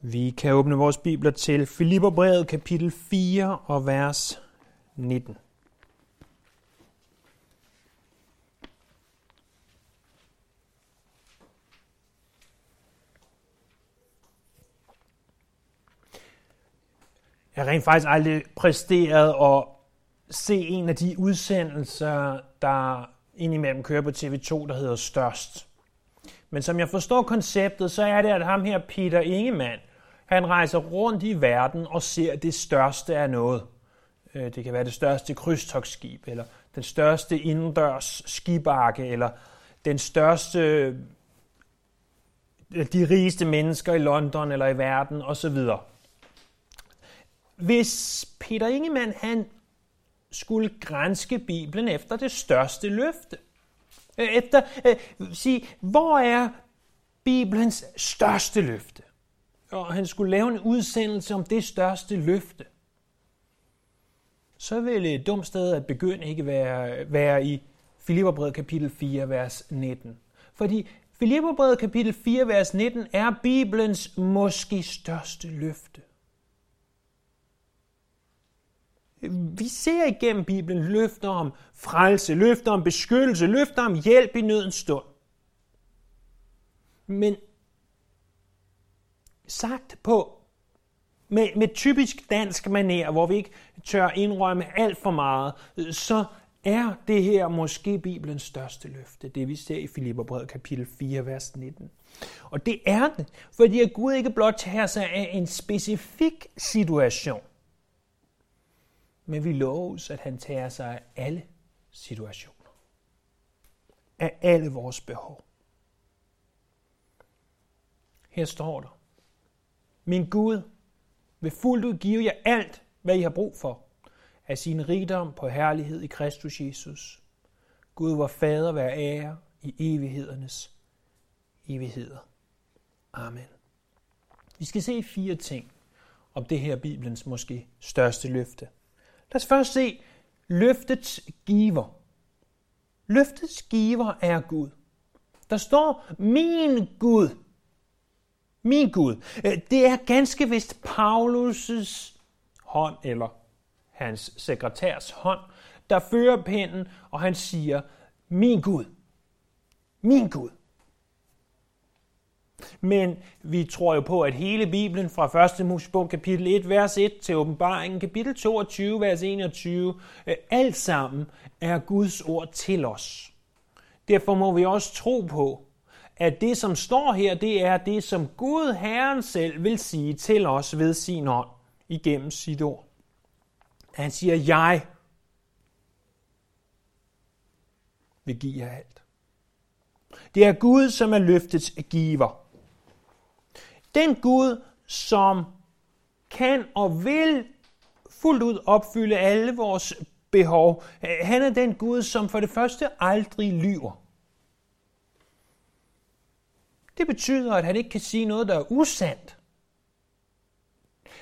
Vi kan åbne vores bibler til Filipperbrevet kapitel 4 og vers 19. Jeg har rent faktisk aldrig præsteret at se en af de udsendelser, der indimellem kører på TV2, der hedder Størst. Men som jeg forstår konceptet, så er det, at ham her, Peter Ingemann, han rejser rundt i verden og ser det største af noget. Øh, det kan være det største krydstogsskib, eller den største indendørs skibakke, eller den største, øh, de rigeste mennesker i London eller i verden osv. Hvis Peter Ingemann han skulle grænske Bibelen efter det største løfte, Øh, efter øh, sige, hvor er Bibelens største løfte? og han skulle lave en udsendelse om det største løfte, så ville et dumt sted at begynde ikke være, være i Filipperbrevet kapitel 4, vers 19. Fordi Filipperbrevet kapitel 4, vers 19 er Bibelens måske største løfte. Vi ser igennem Bibelen løfter om frelse, løfter om beskyttelse, løfter om hjælp i nødens stund. Men sagt på med, med typisk dansk maner, hvor vi ikke tør indrømme alt for meget, så er det her måske Bibelens største løfte, det vi ser i Filipperbrevet kapitel 4, vers 19. Og det er det, fordi at Gud ikke blot tager sig af en specifik situation, men vi loves, at han tager sig af alle situationer. Af alle vores behov. Her står der, min Gud vil fuldt ud give jer alt, hvad I har brug for, af sin rigdom på herlighed i Kristus Jesus. Gud var fader være ære i evighedernes evigheder. Amen. Vi skal se fire ting om det her Bibelens måske største løfte. Lad os først se løftets giver. Løftets giver er Gud. Der står, min Gud min Gud. Øh, det er ganske vist Paulus' hånd, eller hans sekretærs hånd, der fører pinden, og han siger, min Gud, min Gud. Men vi tror jo på, at hele Bibelen fra 1. Mosebog kapitel 1, vers 1 til åbenbaringen kapitel 22, vers 21, øh, alt sammen er Guds ord til os. Derfor må vi også tro på, at det, som står her, det er det, som Gud Herren selv vil sige til os ved sin ånd igennem sit ord. Han siger, jeg vil give jer alt. Det er Gud, som er løftets giver. Den Gud, som kan og vil fuldt ud opfylde alle vores behov. Han er den Gud, som for det første aldrig lyver. Det betyder, at han ikke kan sige noget, der er usandt.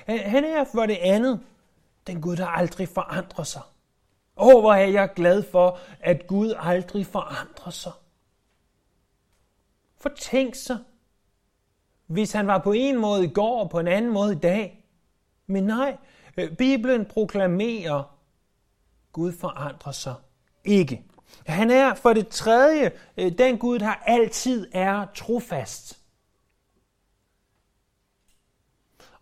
Han er for det andet den Gud, der aldrig forandrer sig. Åh, oh, hvor er jeg glad for, at Gud aldrig forandrer sig. For tænk sig, hvis han var på en måde i går og på en anden måde i dag. Men nej, øh, Bibelen proklamerer, Gud forandrer sig ikke. Han er for det tredje øh, den Gud, der altid er trofast.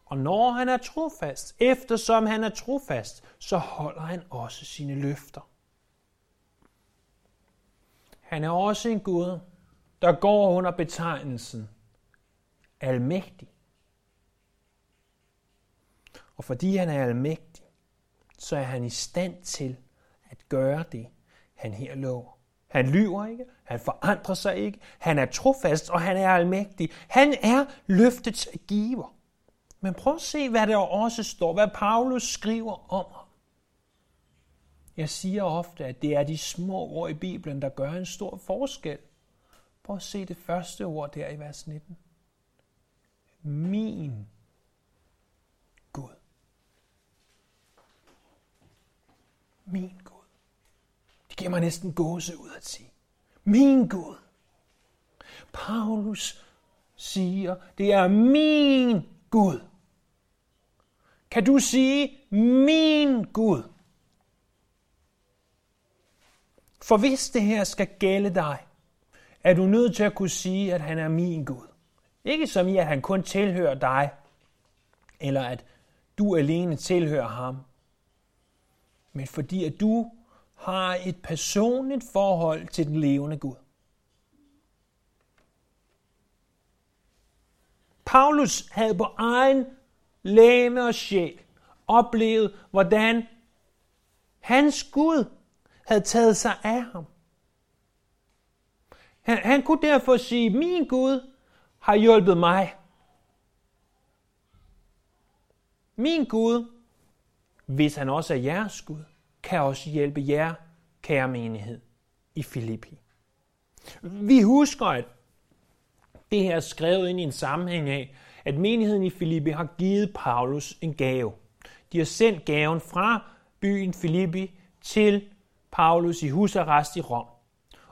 Og når han er trofast, eftersom han er trofast, så holder han også sine løfter. Han er også en Gud, der går under betegnelsen almægtig. Og fordi han er almægtig, så er han i stand til at gøre det, han her lover. Han lyver ikke, han forandrer sig ikke, han er trofast, og han er almægtig. Han er løftets giver. Men prøv at se, hvad der også står, hvad Paulus skriver om ham. Jeg siger ofte, at det er de små ord i Bibelen, der gør en stor forskel. Prøv at se det første ord der i vers 19. Min Gud. Min Gud. Det giver mig næsten gåse ud at sige. Min Gud. Paulus siger, det er min Gud. Kan du sige, min Gud? For hvis det her skal gælde dig, er du nødt til at kunne sige, at han er min Gud. Ikke som i, at han kun tilhører dig, eller at du alene tilhører ham, men fordi at du har et personligt forhold til den levende Gud. Paulus havde på egen læme og sjæl oplevet, hvordan hans Gud havde taget sig af ham. Han, han kunne derfor sige, min Gud har hjulpet mig. Min Gud, hvis han også er jeres Gud, kan også hjælpe jer, kære menighed, i Filippi. Vi husker, at det her er skrevet ind i en sammenhæng af, at menigheden i Filippi har givet Paulus en gave. De har sendt gaven fra byen Filippi til Paulus i husarrest i Rom.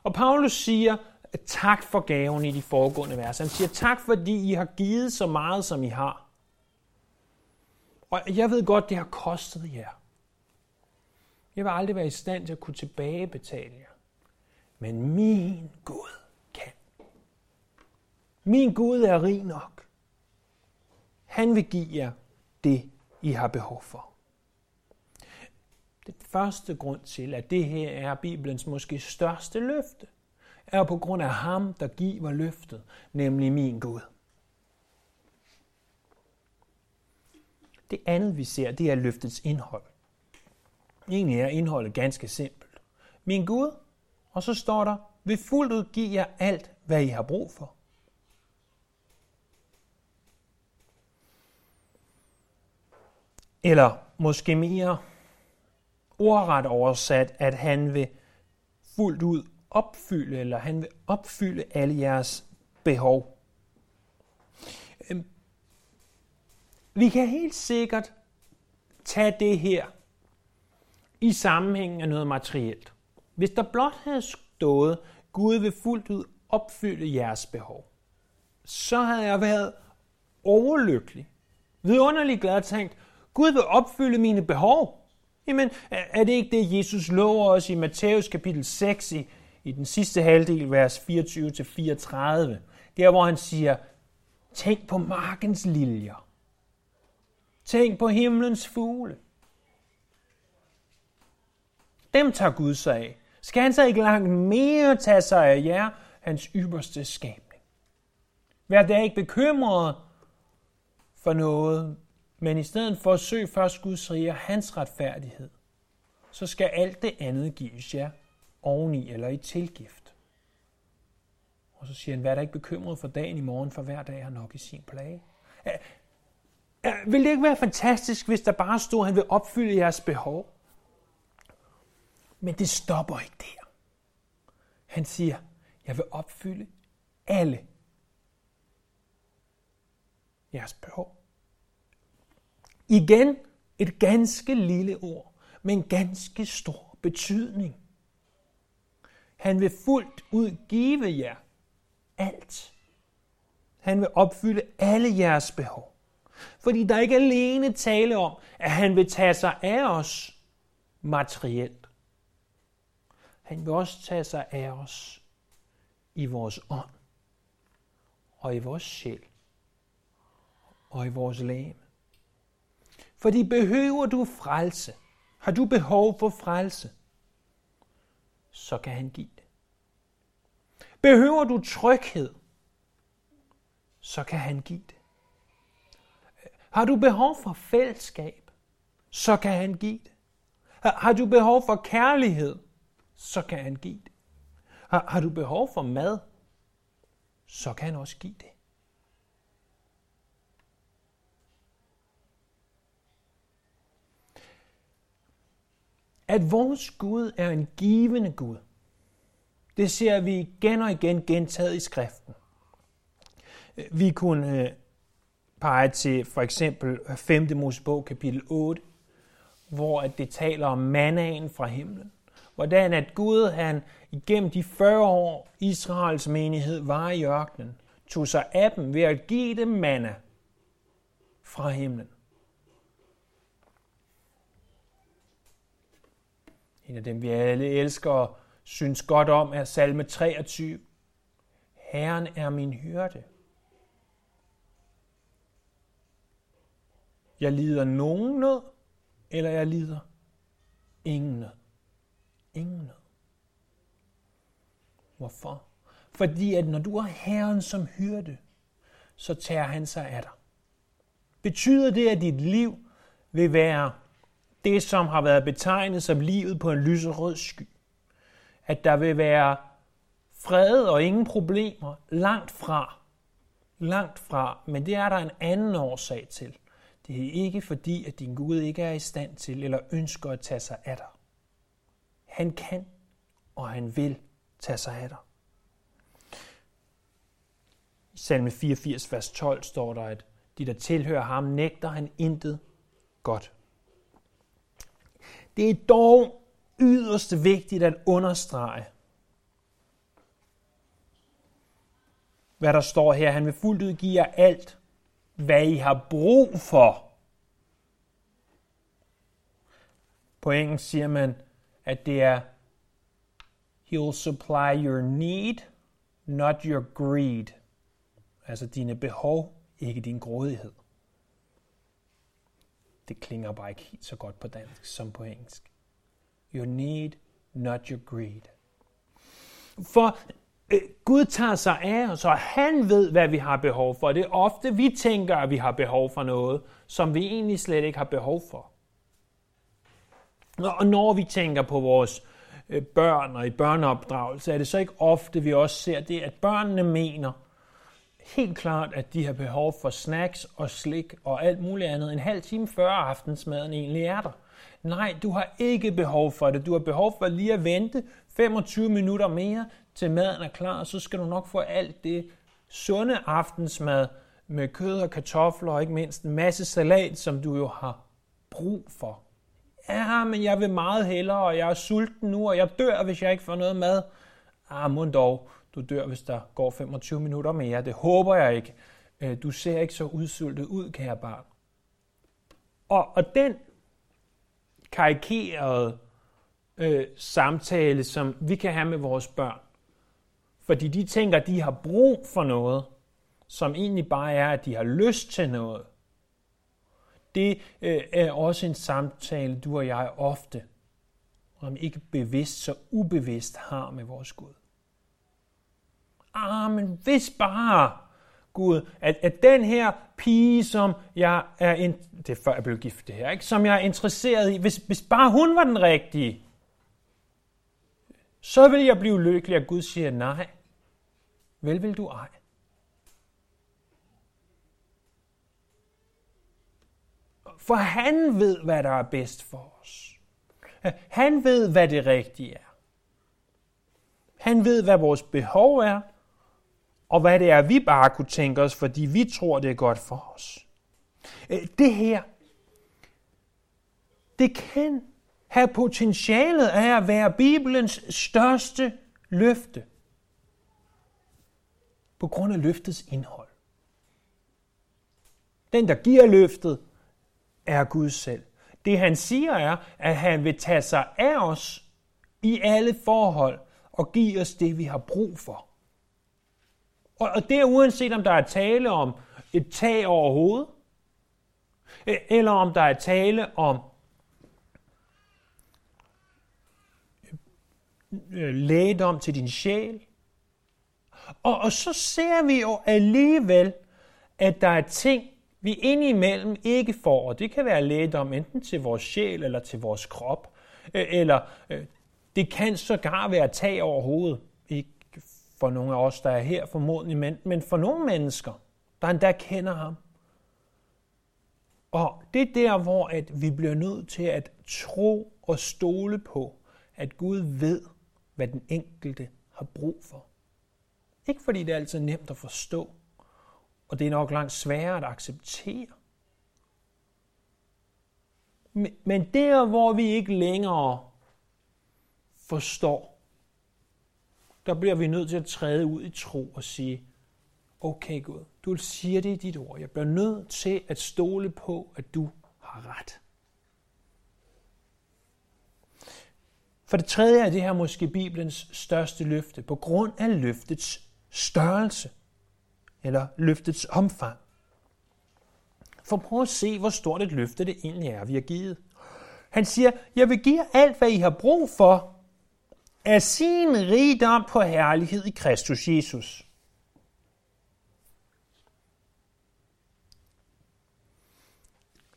Og Paulus siger tak for gaven i de foregående vers. Han siger tak, fordi I har givet så meget, som I har. Og jeg ved godt, det har kostet jer. Jeg vil aldrig være i stand til at kunne tilbagebetale jer. Men min Gud kan. Min Gud er rig nok. Han vil give jer det, I har behov for. Den første grund til, at det her er Bibelens måske største løfte, er på grund af ham, der giver løftet, nemlig min Gud. Det andet, vi ser, det er løftets indhold. Egentlig er indholdet ganske simpelt. Min Gud, og så står der, vil fuldt ud give jer alt, hvad I har brug for. Eller måske mere ordret oversat, at han vil fuldt ud opfylde, eller han vil opfylde alle jeres behov. Øhm, vi kan helt sikkert tage det her i sammenhængen af noget materielt. Hvis der blot havde stået, Gud vil fuldt ud opfylde jeres behov, så havde jeg været overlykkelig, vidunderligt glad og tænkt, Gud vil opfylde mine behov. Jamen, er det ikke det, Jesus lover os i Matthæus kapitel 6 i, i den sidste halvdel, vers 24-34? Der, hvor han siger, tænk på markens liljer. Tænk på himlens fugle. Dem tager Gud sig af. Skal han så ikke langt mere tage sig af jer, hans ypperste skabning? Vær da ikke bekymret for noget, men i stedet for at søge først Guds rige og hans retfærdighed, så skal alt det andet gives jer oveni eller i tilgift. Og så siger han, vær da ikke bekymret for dagen i morgen, for hver dag har nok i sin plage. Vil det ikke være fantastisk, hvis der bare stod, at han vil opfylde jeres behov? Men det stopper ikke der. Han siger, jeg vil opfylde alle jeres behov. Igen et ganske lille ord, men ganske stor betydning. Han vil fuldt ud give jer alt. Han vil opfylde alle jeres behov. Fordi der ikke alene tale om, at han vil tage sig af os materielt. Han vil også tage sig af os i vores ånd, og i vores sjæl, og i vores læge. Fordi behøver du frelse, har du behov for frelse, så kan han give. Behøver du tryghed, så kan han give det. Har du behov for fællesskab, så kan han give det. Har du behov for kærlighed, så kan han give det. Har, har du behov for mad, så kan han også give det. At vores Gud er en givende Gud, det ser vi igen og igen gentaget i skriften. Vi kunne øh, pege til for eksempel 5. Mosebog kapitel 8, hvor det taler om mannaen fra himlen. Hvordan at Gud han igennem de 40 år Israels menighed var i ørkenen, tog sig af dem ved at give dem manna. fra himlen. En af dem, vi alle elsker synes godt om, er salme 23. Herren er min hyrde. Jeg lider nogen nød, eller jeg lider ingen nød. Ingen nød. Hvorfor? Fordi at når du har Herren som hyrde, så tager han sig af dig. Betyder det, at dit liv vil være det, som har været betegnet som livet på en lyserød sky? At der vil være fred og ingen problemer langt fra. Langt fra. Men det er der en anden årsag til. Det er ikke fordi, at din Gud ikke er i stand til eller ønsker at tage sig af dig. Han kan, og han vil tage sig af dig. I salme 84, vers 12 står der, at de, der tilhører ham, nægter han intet godt. Det er dog yderst vigtigt at understrege, hvad der står her. Han vil fuldt ud give jer alt, hvad I har brug for. På engelsk siger man, at det er He'll supply your need, not your greed. Altså dine behov, ikke din grådighed. Det klinger bare ikke helt så godt på dansk som på engelsk. Your need, not your greed. For øh, Gud tager sig af os, og han ved, hvad vi har behov for. Det er ofte, vi tænker, at vi har behov for noget, som vi egentlig slet ikke har behov for. Og når vi tænker på vores øh, børn og i børneopdragelse, er det så ikke ofte, vi også ser det, at børnene mener helt klart, at de har behov for snacks og slik og alt muligt andet en halv time før aftensmaden egentlig er der. Nej, du har ikke behov for det. Du har behov for lige at vente 25 minutter mere, til maden er klar, og så skal du nok få alt det sunde aftensmad med kød og kartofler og ikke mindst en masse salat, som du jo har brug for. Ja, men jeg vil meget hellere, og jeg er sulten nu, og jeg dør, hvis jeg ikke får noget mad. Ah, mund dog, du dør, hvis der går 25 minutter mere. Det håber jeg ikke. Øh, du ser ikke så udsultet ud, kære barn. Og, og den karikerede øh, samtale, som vi kan have med vores børn, fordi de tænker, at de har brug for noget, som egentlig bare er, at de har lyst til noget. Det øh, er også en samtale, du og jeg ofte, om ikke bevidst, så ubevidst har med vores Gud. Ah, men hvis bare, Gud, at, at den her pige, som jeg er, in, det er før jeg blev gift det her, ikke? som jeg er interesseret i, hvis, hvis bare hun var den rigtige, så vil jeg blive lykkelig, at Gud siger nej. Vel vil du ej. For han ved, hvad der er bedst for os. Han ved, hvad det rigtige er. Han ved, hvad vores behov er, og hvad det er, vi bare kunne tænke os, fordi vi tror, det er godt for os. Øh, det her, det kan have potentialet af at være Bibelens største løfte på grund af løftets indhold. Den, der giver løftet, er Gud selv. Det han siger er, at han vil tage sig af os i alle forhold og give os det, vi har brug for. Og, og det er uanset om der er tale om et tag over hovedet, e- eller om der er tale om øh, lægedom til din sjæl. Og, og så ser vi jo alligevel, at der er ting, vi indimellem ikke får, og det kan være lægedom enten til vores sjæl eller til vores krop, e- eller øh, det kan sågar være tag over hovedet. For nogle af os, der er her formodentlig, men, men for nogle mennesker, der endda kender ham. Og det er der, hvor at vi bliver nødt til at tro og stole på, at Gud ved, hvad den enkelte har brug for. Ikke fordi det er altid nemt at forstå, og det er nok langt sværere at acceptere. Men der, hvor vi ikke længere forstår, der bliver vi nødt til at træde ud i tro og sige, okay Gud, du siger det i dit ord. Jeg bliver nødt til at stole på, at du har ret. For det tredje er det her måske Bibelens største løfte, på grund af løftets størrelse, eller løftets omfang. For prøv at se, hvor stort et løfte det egentlig er, vi har givet. Han siger, jeg vil give alt, hvad I har brug for, af sin rigdom på herlighed i Kristus Jesus.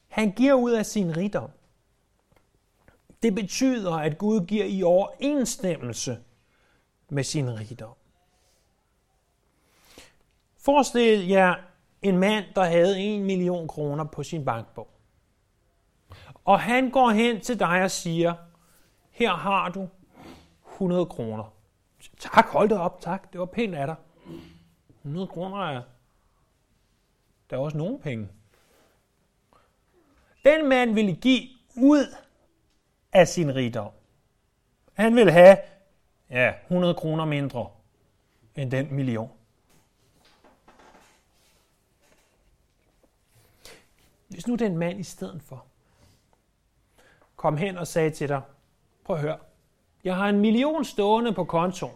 Han giver ud af sin rigdom. Det betyder, at Gud giver i overensstemmelse med sin rigdom. Forestil jer en mand, der havde en million kroner på sin bankbog. Og han går hen til dig og siger, her har du 100 kroner. Tak, hold det op, tak. Det var pænt af dig. 100 kroner er, der er også nogle penge. Den mand ville give ud af sin rigdom. Han vil have ja, 100 kroner mindre end den million. Hvis nu den mand i stedet for kom hen og sagde til dig, prøv at høre, jeg har en million stående på kontoen.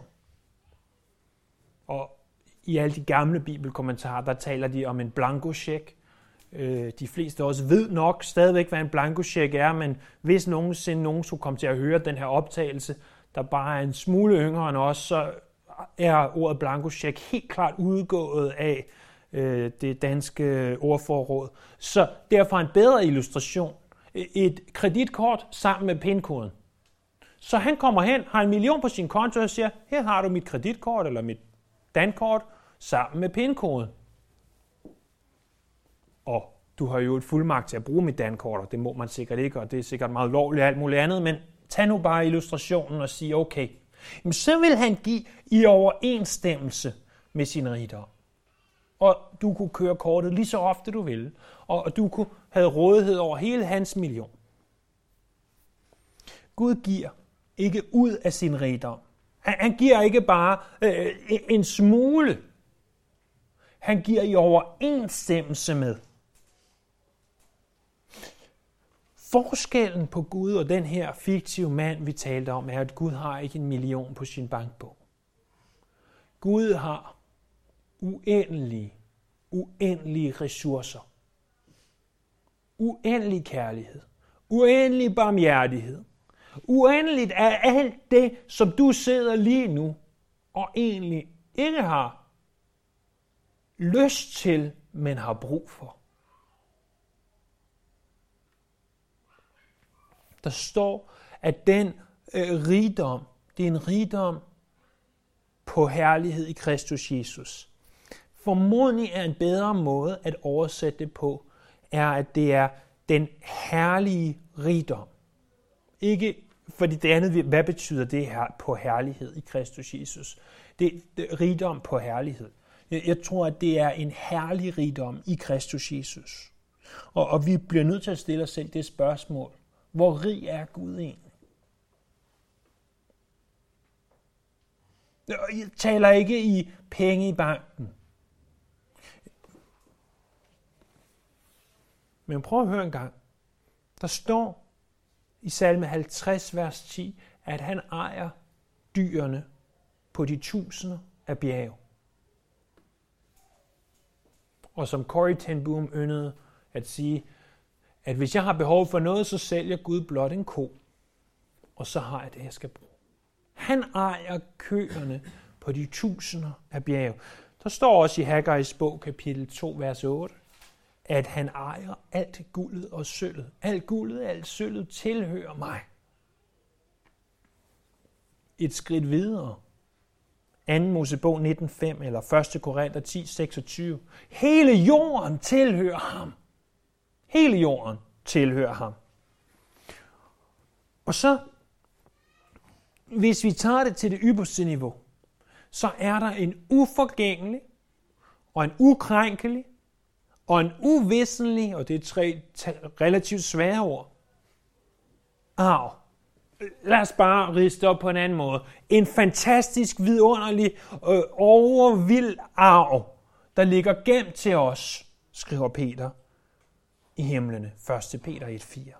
Og i alle de gamle bibelkommentarer, der taler de om en blankocheck. Øh, de fleste også ved nok stadigvæk, hvad en blankocheck er, men hvis nogensinde nogen skulle komme til at høre den her optagelse, der bare er en smule yngre end os, så er ordet blankocheck helt klart udgået af øh, det danske ordforråd. Så derfor en bedre illustration. Et kreditkort sammen med pindkoden. Så han kommer hen, har en million på sin konto og siger, her har du mit kreditkort eller mit dankort sammen med pindkoden. Og du har jo et fuldmagt til at bruge mit dankort, og det må man sikkert ikke, og det er sikkert meget lovligt og alt muligt andet, men tag nu bare illustrationen og sig, okay, Jamen, så vil han give i overensstemmelse med sin rigdom. Og du kunne køre kortet lige så ofte du ville, og du kunne have rådighed over hele hans million. Gud giver ikke ud af sin rigdom. Han, han giver ikke bare øh, øh, en smule. Han giver i overensstemmelse med. Forskellen på Gud og den her fiktive mand, vi talte om, er, at Gud har ikke en million på sin bankbog. Gud har uendelige, uendelige ressourcer. Uendelig kærlighed. Uendelig barmhjertighed. Uendeligt er alt det, som du sidder lige nu og egentlig ikke har lyst til, men har brug for. Der står, at den øh, rigdom, det er en rigdom på herlighed i Kristus Jesus. Formodentlig er en bedre måde at oversætte det på, er, at det er den herlige rigdom. Ikke fordi det andet, hvad betyder det her på herlighed i Kristus Jesus? Det, det rigdom på herlighed. Jeg, jeg tror, at det er en herlig rigdom i Kristus Jesus. Og, og vi bliver nødt til at stille os selv det spørgsmål. Hvor rig er Gud egentlig? Jeg taler ikke i penge i banken. Men prøv at høre en gang. Der står i salme 50, vers 10, at han ejer dyrene på de tusinder af bjerge. Og som Corey ten Boom yndede at sige, at hvis jeg har behov for noget, så sælger Gud blot en ko, og så har jeg det, jeg skal bruge. Han ejer køerne på de tusinder af bjerge. Der står også i Haggai's bog, kapitel 2, vers 8, at han ejer alt guldet og sølvet. Alt guldet, alt sølvet tilhører mig. Et skridt videre. 2. Mosebog 19.5 eller 1. Korinther 10.26. Hele jorden tilhører ham. Hele jorden tilhører ham. Og så, hvis vi tager det til det ypperste niveau, så er der en uforgængelig og en ukrænkelig og en uvisselig, og det er tre relativt svære ord, arv. Lad os bare riste op på en anden måde. En fantastisk, vidunderlig, øh, overvild arv, der ligger gemt til os, skriver Peter i himlene. 1. Peter 1.4.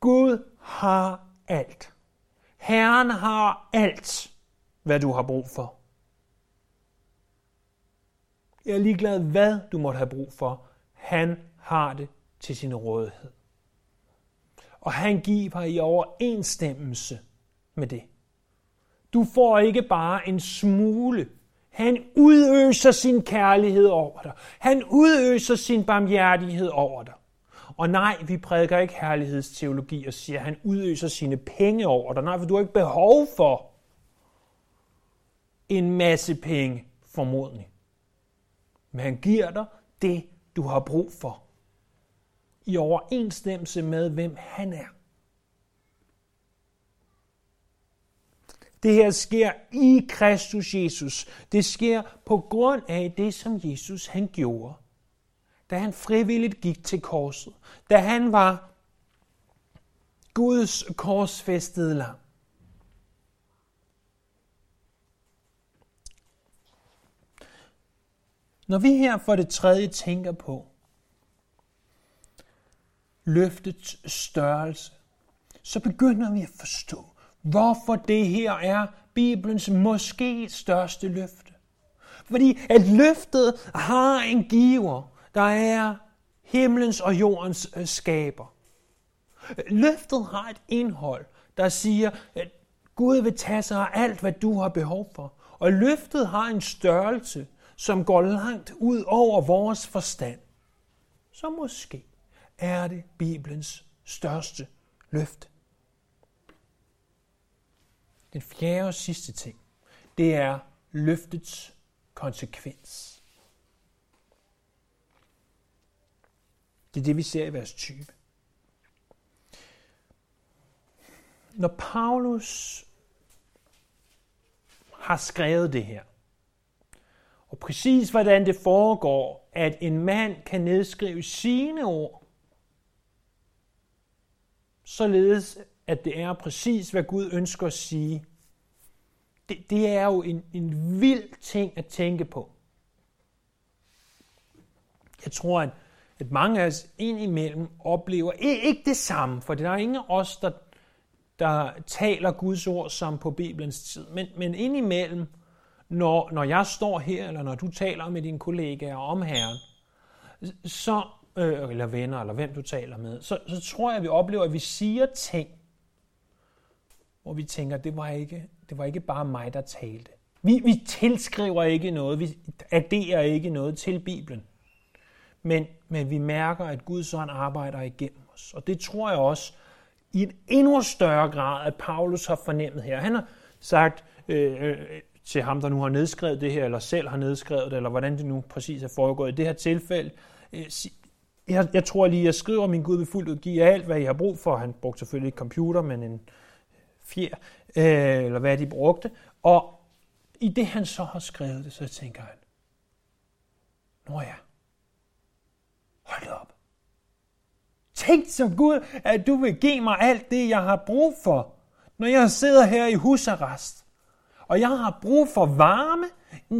Gud har alt. Herren har alt, hvad du har brug for. Jeg er ligeglad, hvad du måtte have brug for. Han har det til sin rådighed. Og han giver i overensstemmelse med det. Du får ikke bare en smule. Han udøser sin kærlighed over dig. Han udøser sin barmhjertighed over dig. Og nej, vi prædiker ikke herlighedsteologi og siger, at han udøser sine penge over dig. Nej, for du har ikke behov for en masse penge, formodentlig. Men han giver dig det, du har brug for. I overensstemmelse med, hvem han er. Det her sker i Kristus Jesus. Det sker på grund af det, som Jesus han gjorde. Da han frivilligt gik til korset. Da han var Guds korsfæstede lam. Når vi her for det tredje tænker på løftets størrelse, så begynder vi at forstå, hvorfor det her er Bibelens måske største løfte. Fordi at løftet har en giver, der er himlens og jordens øh, skaber. Løftet har et indhold, der siger, at Gud vil tage sig af alt, hvad du har behov for. Og løftet har en størrelse, som går langt ud over vores forstand. Så måske er det Bibelens største løfte. Den fjerde og sidste ting, det er løftets konsekvens. Det er det, vi ser i vers 20. Når Paulus har skrevet det her, og præcis hvordan det foregår, at en mand kan nedskrive sine ord, således at det er præcis, hvad Gud ønsker at sige. Det, det er jo en, en vild ting at tænke på. Jeg tror, at, at mange af os indimellem oplever ikke det samme, for der er ingen af os, der, der taler Guds ord som på Bibelens tid. Men, men indimellem, når, når jeg står her, eller når du taler med dine kollegaer om Herren, så, øh, eller venner, eller hvem du taler med, så, så tror jeg, at vi oplever, at vi siger ting, hvor vi tænker, det var ikke, det var ikke bare mig, der talte. Vi, vi tilskriver ikke noget, vi adderer ikke noget til Bibelen. Men, men vi mærker, at Guds ånd arbejder igennem os. Og det tror jeg også i en endnu større grad, at Paulus har fornemmet her. Han har sagt øh, øh til ham, der nu har nedskrevet det her, eller selv har nedskrevet det, eller hvordan det nu præcis er foregået i det her tilfælde. Øh, jeg, jeg tror lige, jeg skriver, min Gud vil fuldt ud give alt, hvad I har brug for. Han brugte selvfølgelig ikke computer, men en fjer, øh, eller hvad de brugte. Og i det han så har skrevet det, så tænker han, Nå ja, hold op. Tænk så Gud, at du vil give mig alt det, jeg har brug for, når jeg sidder her i husarrest. Og jeg har brug for varme,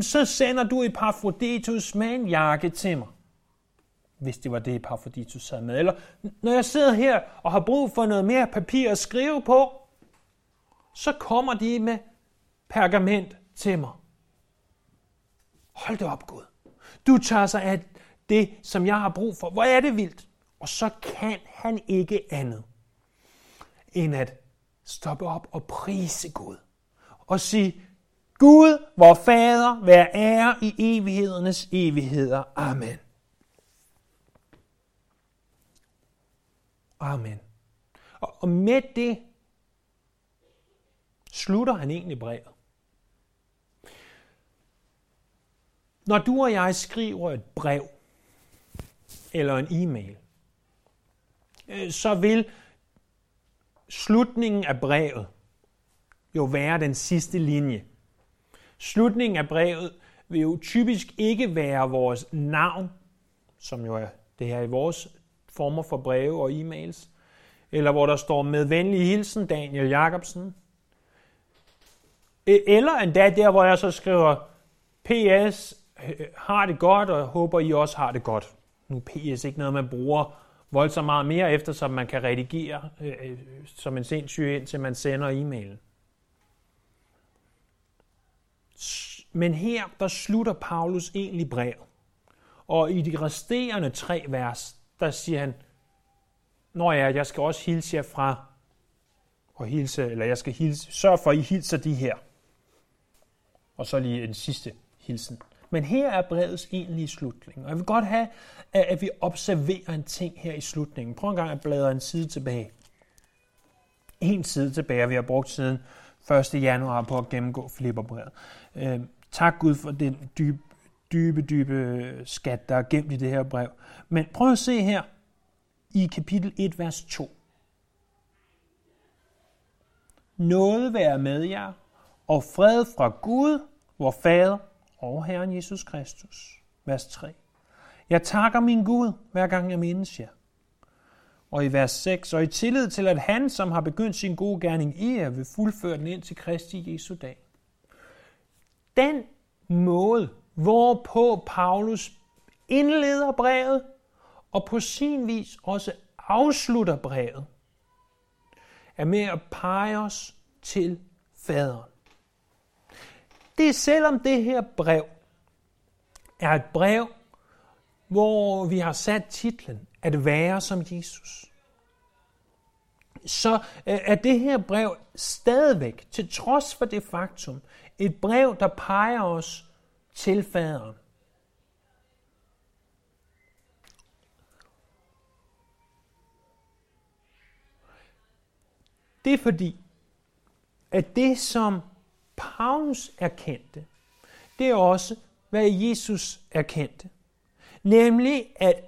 så sender du Epafroditus med en jakke til mig. Hvis det var det, Epafroditus sad med. Eller når jeg sidder her og har brug for noget mere papir at skrive på, så kommer de med pergament til mig. Hold det op, Gud. Du tager sig af det, som jeg har brug for. Hvor er det vildt? Og så kan han ikke andet, end at stoppe op og prise Gud. Og sige, Gud, vor Fader, vær ære i evighedernes evigheder. Amen. Amen. Og med det slutter han egentlig brevet. Når du og jeg skriver et brev eller en e-mail, øh, så vil slutningen af brevet jo være den sidste linje. Slutningen af brevet vil jo typisk ikke være vores navn, som jo er det her i vores former for breve og e-mails, eller hvor der står med venlig hilsen Daniel Jacobsen, e- Eller endda der, hvor jeg så skriver, PS, øh, har det godt, og jeg håber, I også har det godt. Nu er PS ikke noget, man bruger voldsomt meget mere, eftersom man kan redigere øh, øh som en sindssyg, indtil man sender e-mailen. Men her, der slutter Paulus egentlig brev. Og i de resterende tre vers, der siger han, Når jeg, jeg skal også hilse jer fra, og hilse, eller jeg skal hilse, sørge for, at I hilser de her. Og så lige en sidste hilsen. Men her er brevets egentlige slutning. Og jeg vil godt have, at vi observerer en ting her i slutningen. Prøv en gang at bladre en side tilbage. En side tilbage, vi har brugt siden 1. januar på at gennemgå Filipperbrevet. Øhm, Tak Gud for den dybe, dybe, dybe skat, der er gemt i det her brev. Men prøv at se her i kapitel 1, vers 2. Noget være med jer, og fred fra Gud, vor Fader og Herren Jesus Kristus. Vers 3. Jeg takker min Gud, hver gang jeg mindes jer. Og i vers 6, og i tillid til, at han, som har begyndt sin gode gerning i jer, vil fuldføre den ind til Kristi Jesu dag. Den måde, hvorpå Paulus indleder brevet, og på sin vis også afslutter brevet, er med at pege os til faderen. Det er selvom det her brev er et brev, hvor vi har sat titlen At være som Jesus, så øh, er det her brev stadigvæk, til trods for det faktum, et brev, der peger os til faderen. Det er fordi, at det, som Paulus erkendte, det er også, hvad Jesus erkendte. Nemlig, at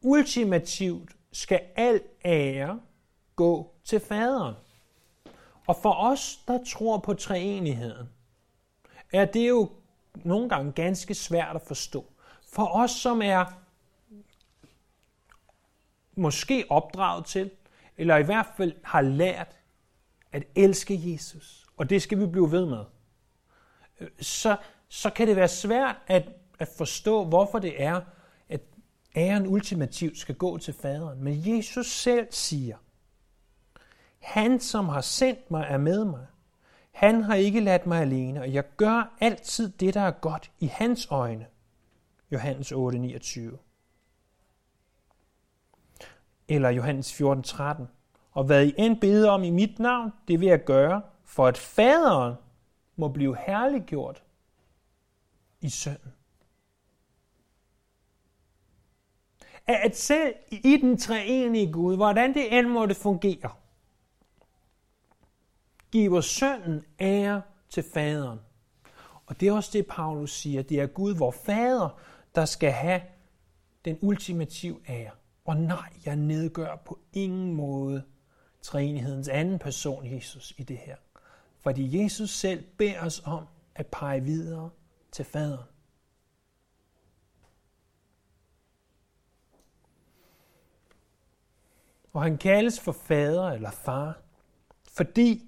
ultimativt skal al ære gå til faderen. Og for os, der tror på treenigheden, er det jo nogle gange ganske svært at forstå. For os, som er måske opdraget til, eller i hvert fald har lært at elske Jesus, og det skal vi blive ved med, så, så kan det være svært at, at forstå, hvorfor det er, at æren ultimativt skal gå til faderen. Men Jesus selv siger, han som har sendt mig er med mig. Han har ikke ladt mig alene, og jeg gør altid det, der er godt i hans øjne. Johannes 8, 29. Eller Johannes 14, 13. Og hvad I end beder om i mit navn, det vil jeg gøre, for at faderen må blive herliggjort i sønnen. At selv i den treenige Gud, hvordan det end måtte fungere, giver sønnen ære til faderen. Og det er også det, Paulus siger. Det er Gud, vor fader, der skal have den ultimative ære. Og nej, jeg nedgør på ingen måde treenighedens anden person, Jesus, i det her. Fordi Jesus selv beder os om at pege videre til faderen. Og han kaldes for fader eller far, fordi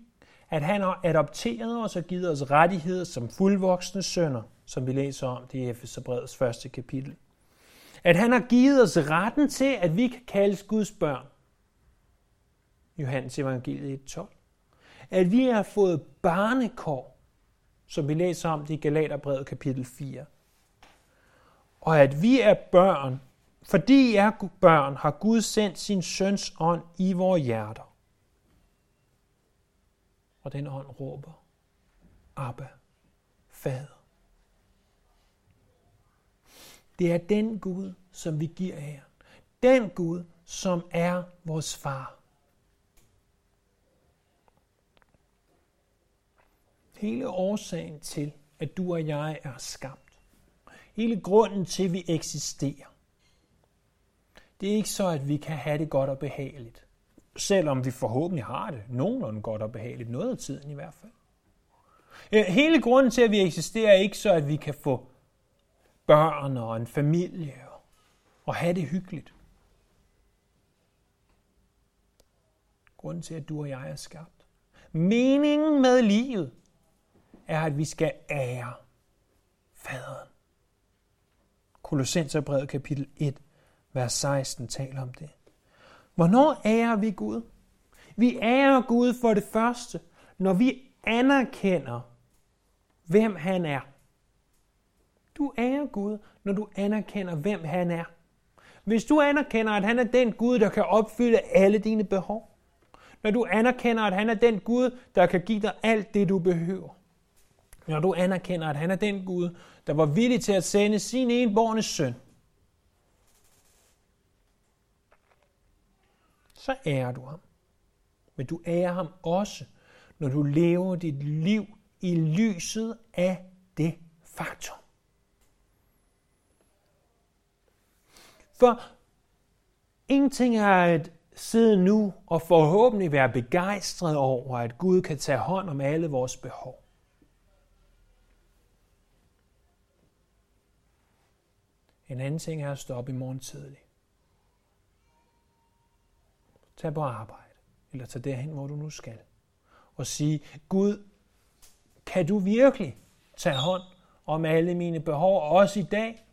at han har adopteret os og givet os rettigheder som fuldvoksne sønner, som vi læser om det i Efeserbrevets første kapitel. At han har givet os retten til, at vi kan kaldes Guds børn. Johannes evangeliet 12. At vi har fået barnekår, som vi læser om det i Galaterbrevet kapitel 4. Og at vi er børn, fordi I er børn, har Gud sendt sin søns ånd i vores hjerter og den ånd råber, Abba, Fader. Det er den Gud, som vi giver her. Den Gud, som er vores far. Hele årsagen til, at du og jeg er skabt. Hele grunden til, at vi eksisterer. Det er ikke så, at vi kan have det godt og behageligt selvom vi forhåbentlig har det nogenlunde godt og behageligt, noget af tiden i hvert fald. Øh, hele grunden til, at vi eksisterer, er ikke så, at vi kan få børn og en familie og have det hyggeligt. Grunden til, at du og jeg er skabt. Meningen med livet er, at vi skal ære faderen. Kolossenserbrevet kapitel 1, vers 16 taler om det. Hvornår ærer vi Gud? Vi ærer Gud for det første, når vi anerkender, hvem han er. Du ærer Gud, når du anerkender, hvem han er. Hvis du anerkender, at han er den Gud, der kan opfylde alle dine behov. Når du anerkender, at han er den Gud, der kan give dig alt det, du behøver. Når du anerkender, at han er den Gud, der var villig til at sende sin enborne søn. Så ærer du ham. Men du ærer ham også, når du lever dit liv i lyset af det faktum. For ingenting er at sidde nu og forhåbentlig være begejstret over, at Gud kan tage hånd om alle vores behov. En anden ting er at stå op i morgen tidlig. Tag på arbejde, eller tag derhen, hvor du nu skal. Og sige, Gud, kan du virkelig tage hånd om alle mine behov, også i dag?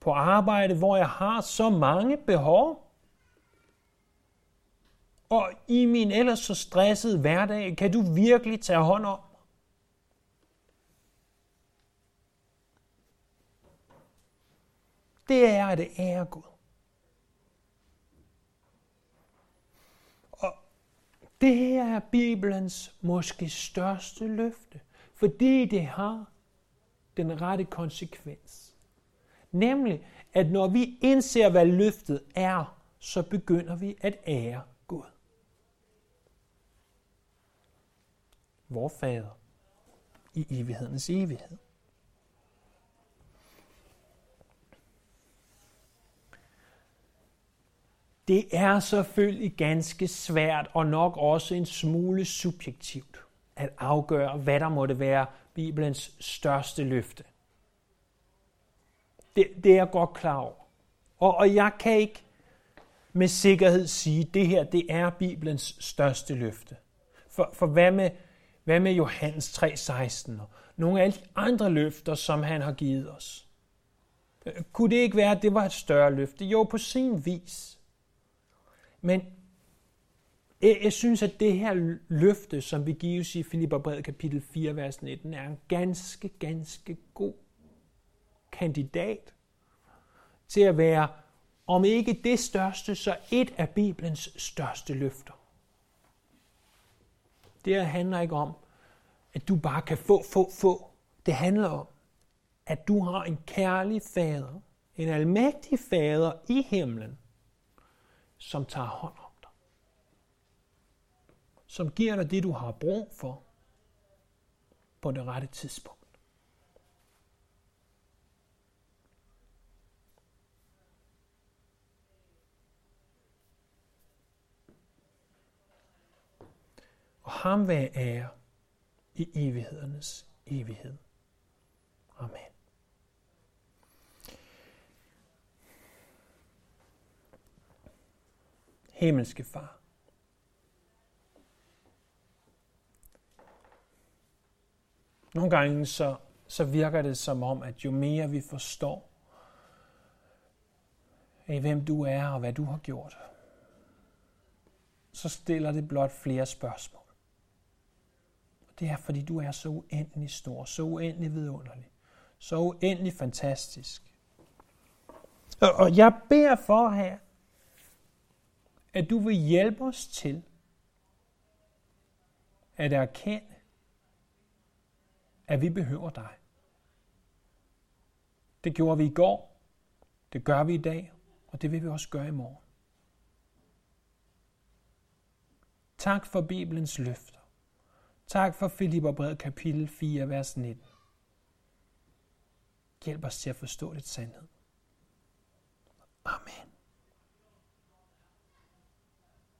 På arbejde, hvor jeg har så mange behov? Og i min ellers så stressede hverdag, kan du virkelig tage hånd om det er det ære Gud. Og det her er Bibelens måske største løfte, fordi det har den rette konsekvens. Nemlig, at når vi indser, hvad løftet er, så begynder vi at ære Gud. Vor Fader i evighedens evighed. Det er selvfølgelig ganske svært og nok også en smule subjektivt at afgøre, hvad der måtte være Bibelens største løfte. Det, det er jeg godt klar over. Og, og jeg kan ikke med sikkerhed sige, at det her det er Bibelens største løfte. For, for hvad, med, hvad med Johannes 3:16 og nogle af de andre løfter, som han har givet os? Øh, kunne det ikke være, at det var et større løfte? Jo, på sin vis. Men jeg, jeg synes, at det her løfte, som vi gives i Filipperbrevet kapitel 4, vers 19, er en ganske, ganske god kandidat til at være, om ikke det største, så et af Bibelens største løfter. Det her handler ikke om, at du bare kan få, få, få. Det handler om, at du har en kærlig fader, en almægtig fader i himlen, som tager hånd om dig. Som giver dig det, du har brug for på det rette tidspunkt. Og ham være ære i evighedernes evighed. Amen. Himmelske far. Nogle gange så, så virker det som om, at jo mere vi forstår af hvem du er og hvad du har gjort, så stiller det blot flere spørgsmål. Og det er, fordi du er så uendelig stor, så uendelig vidunderlig, så uendelig fantastisk. Og jeg beder for her, at du vil hjælpe os til at erkende, at vi behøver dig. Det gjorde vi i går, det gør vi i dag, og det vil vi også gøre i morgen. Tak for Bibelens løfter. Tak for Filipperbrevet kapitel 4, vers 19. Hjælp os til at forstå det sandhed. Amen.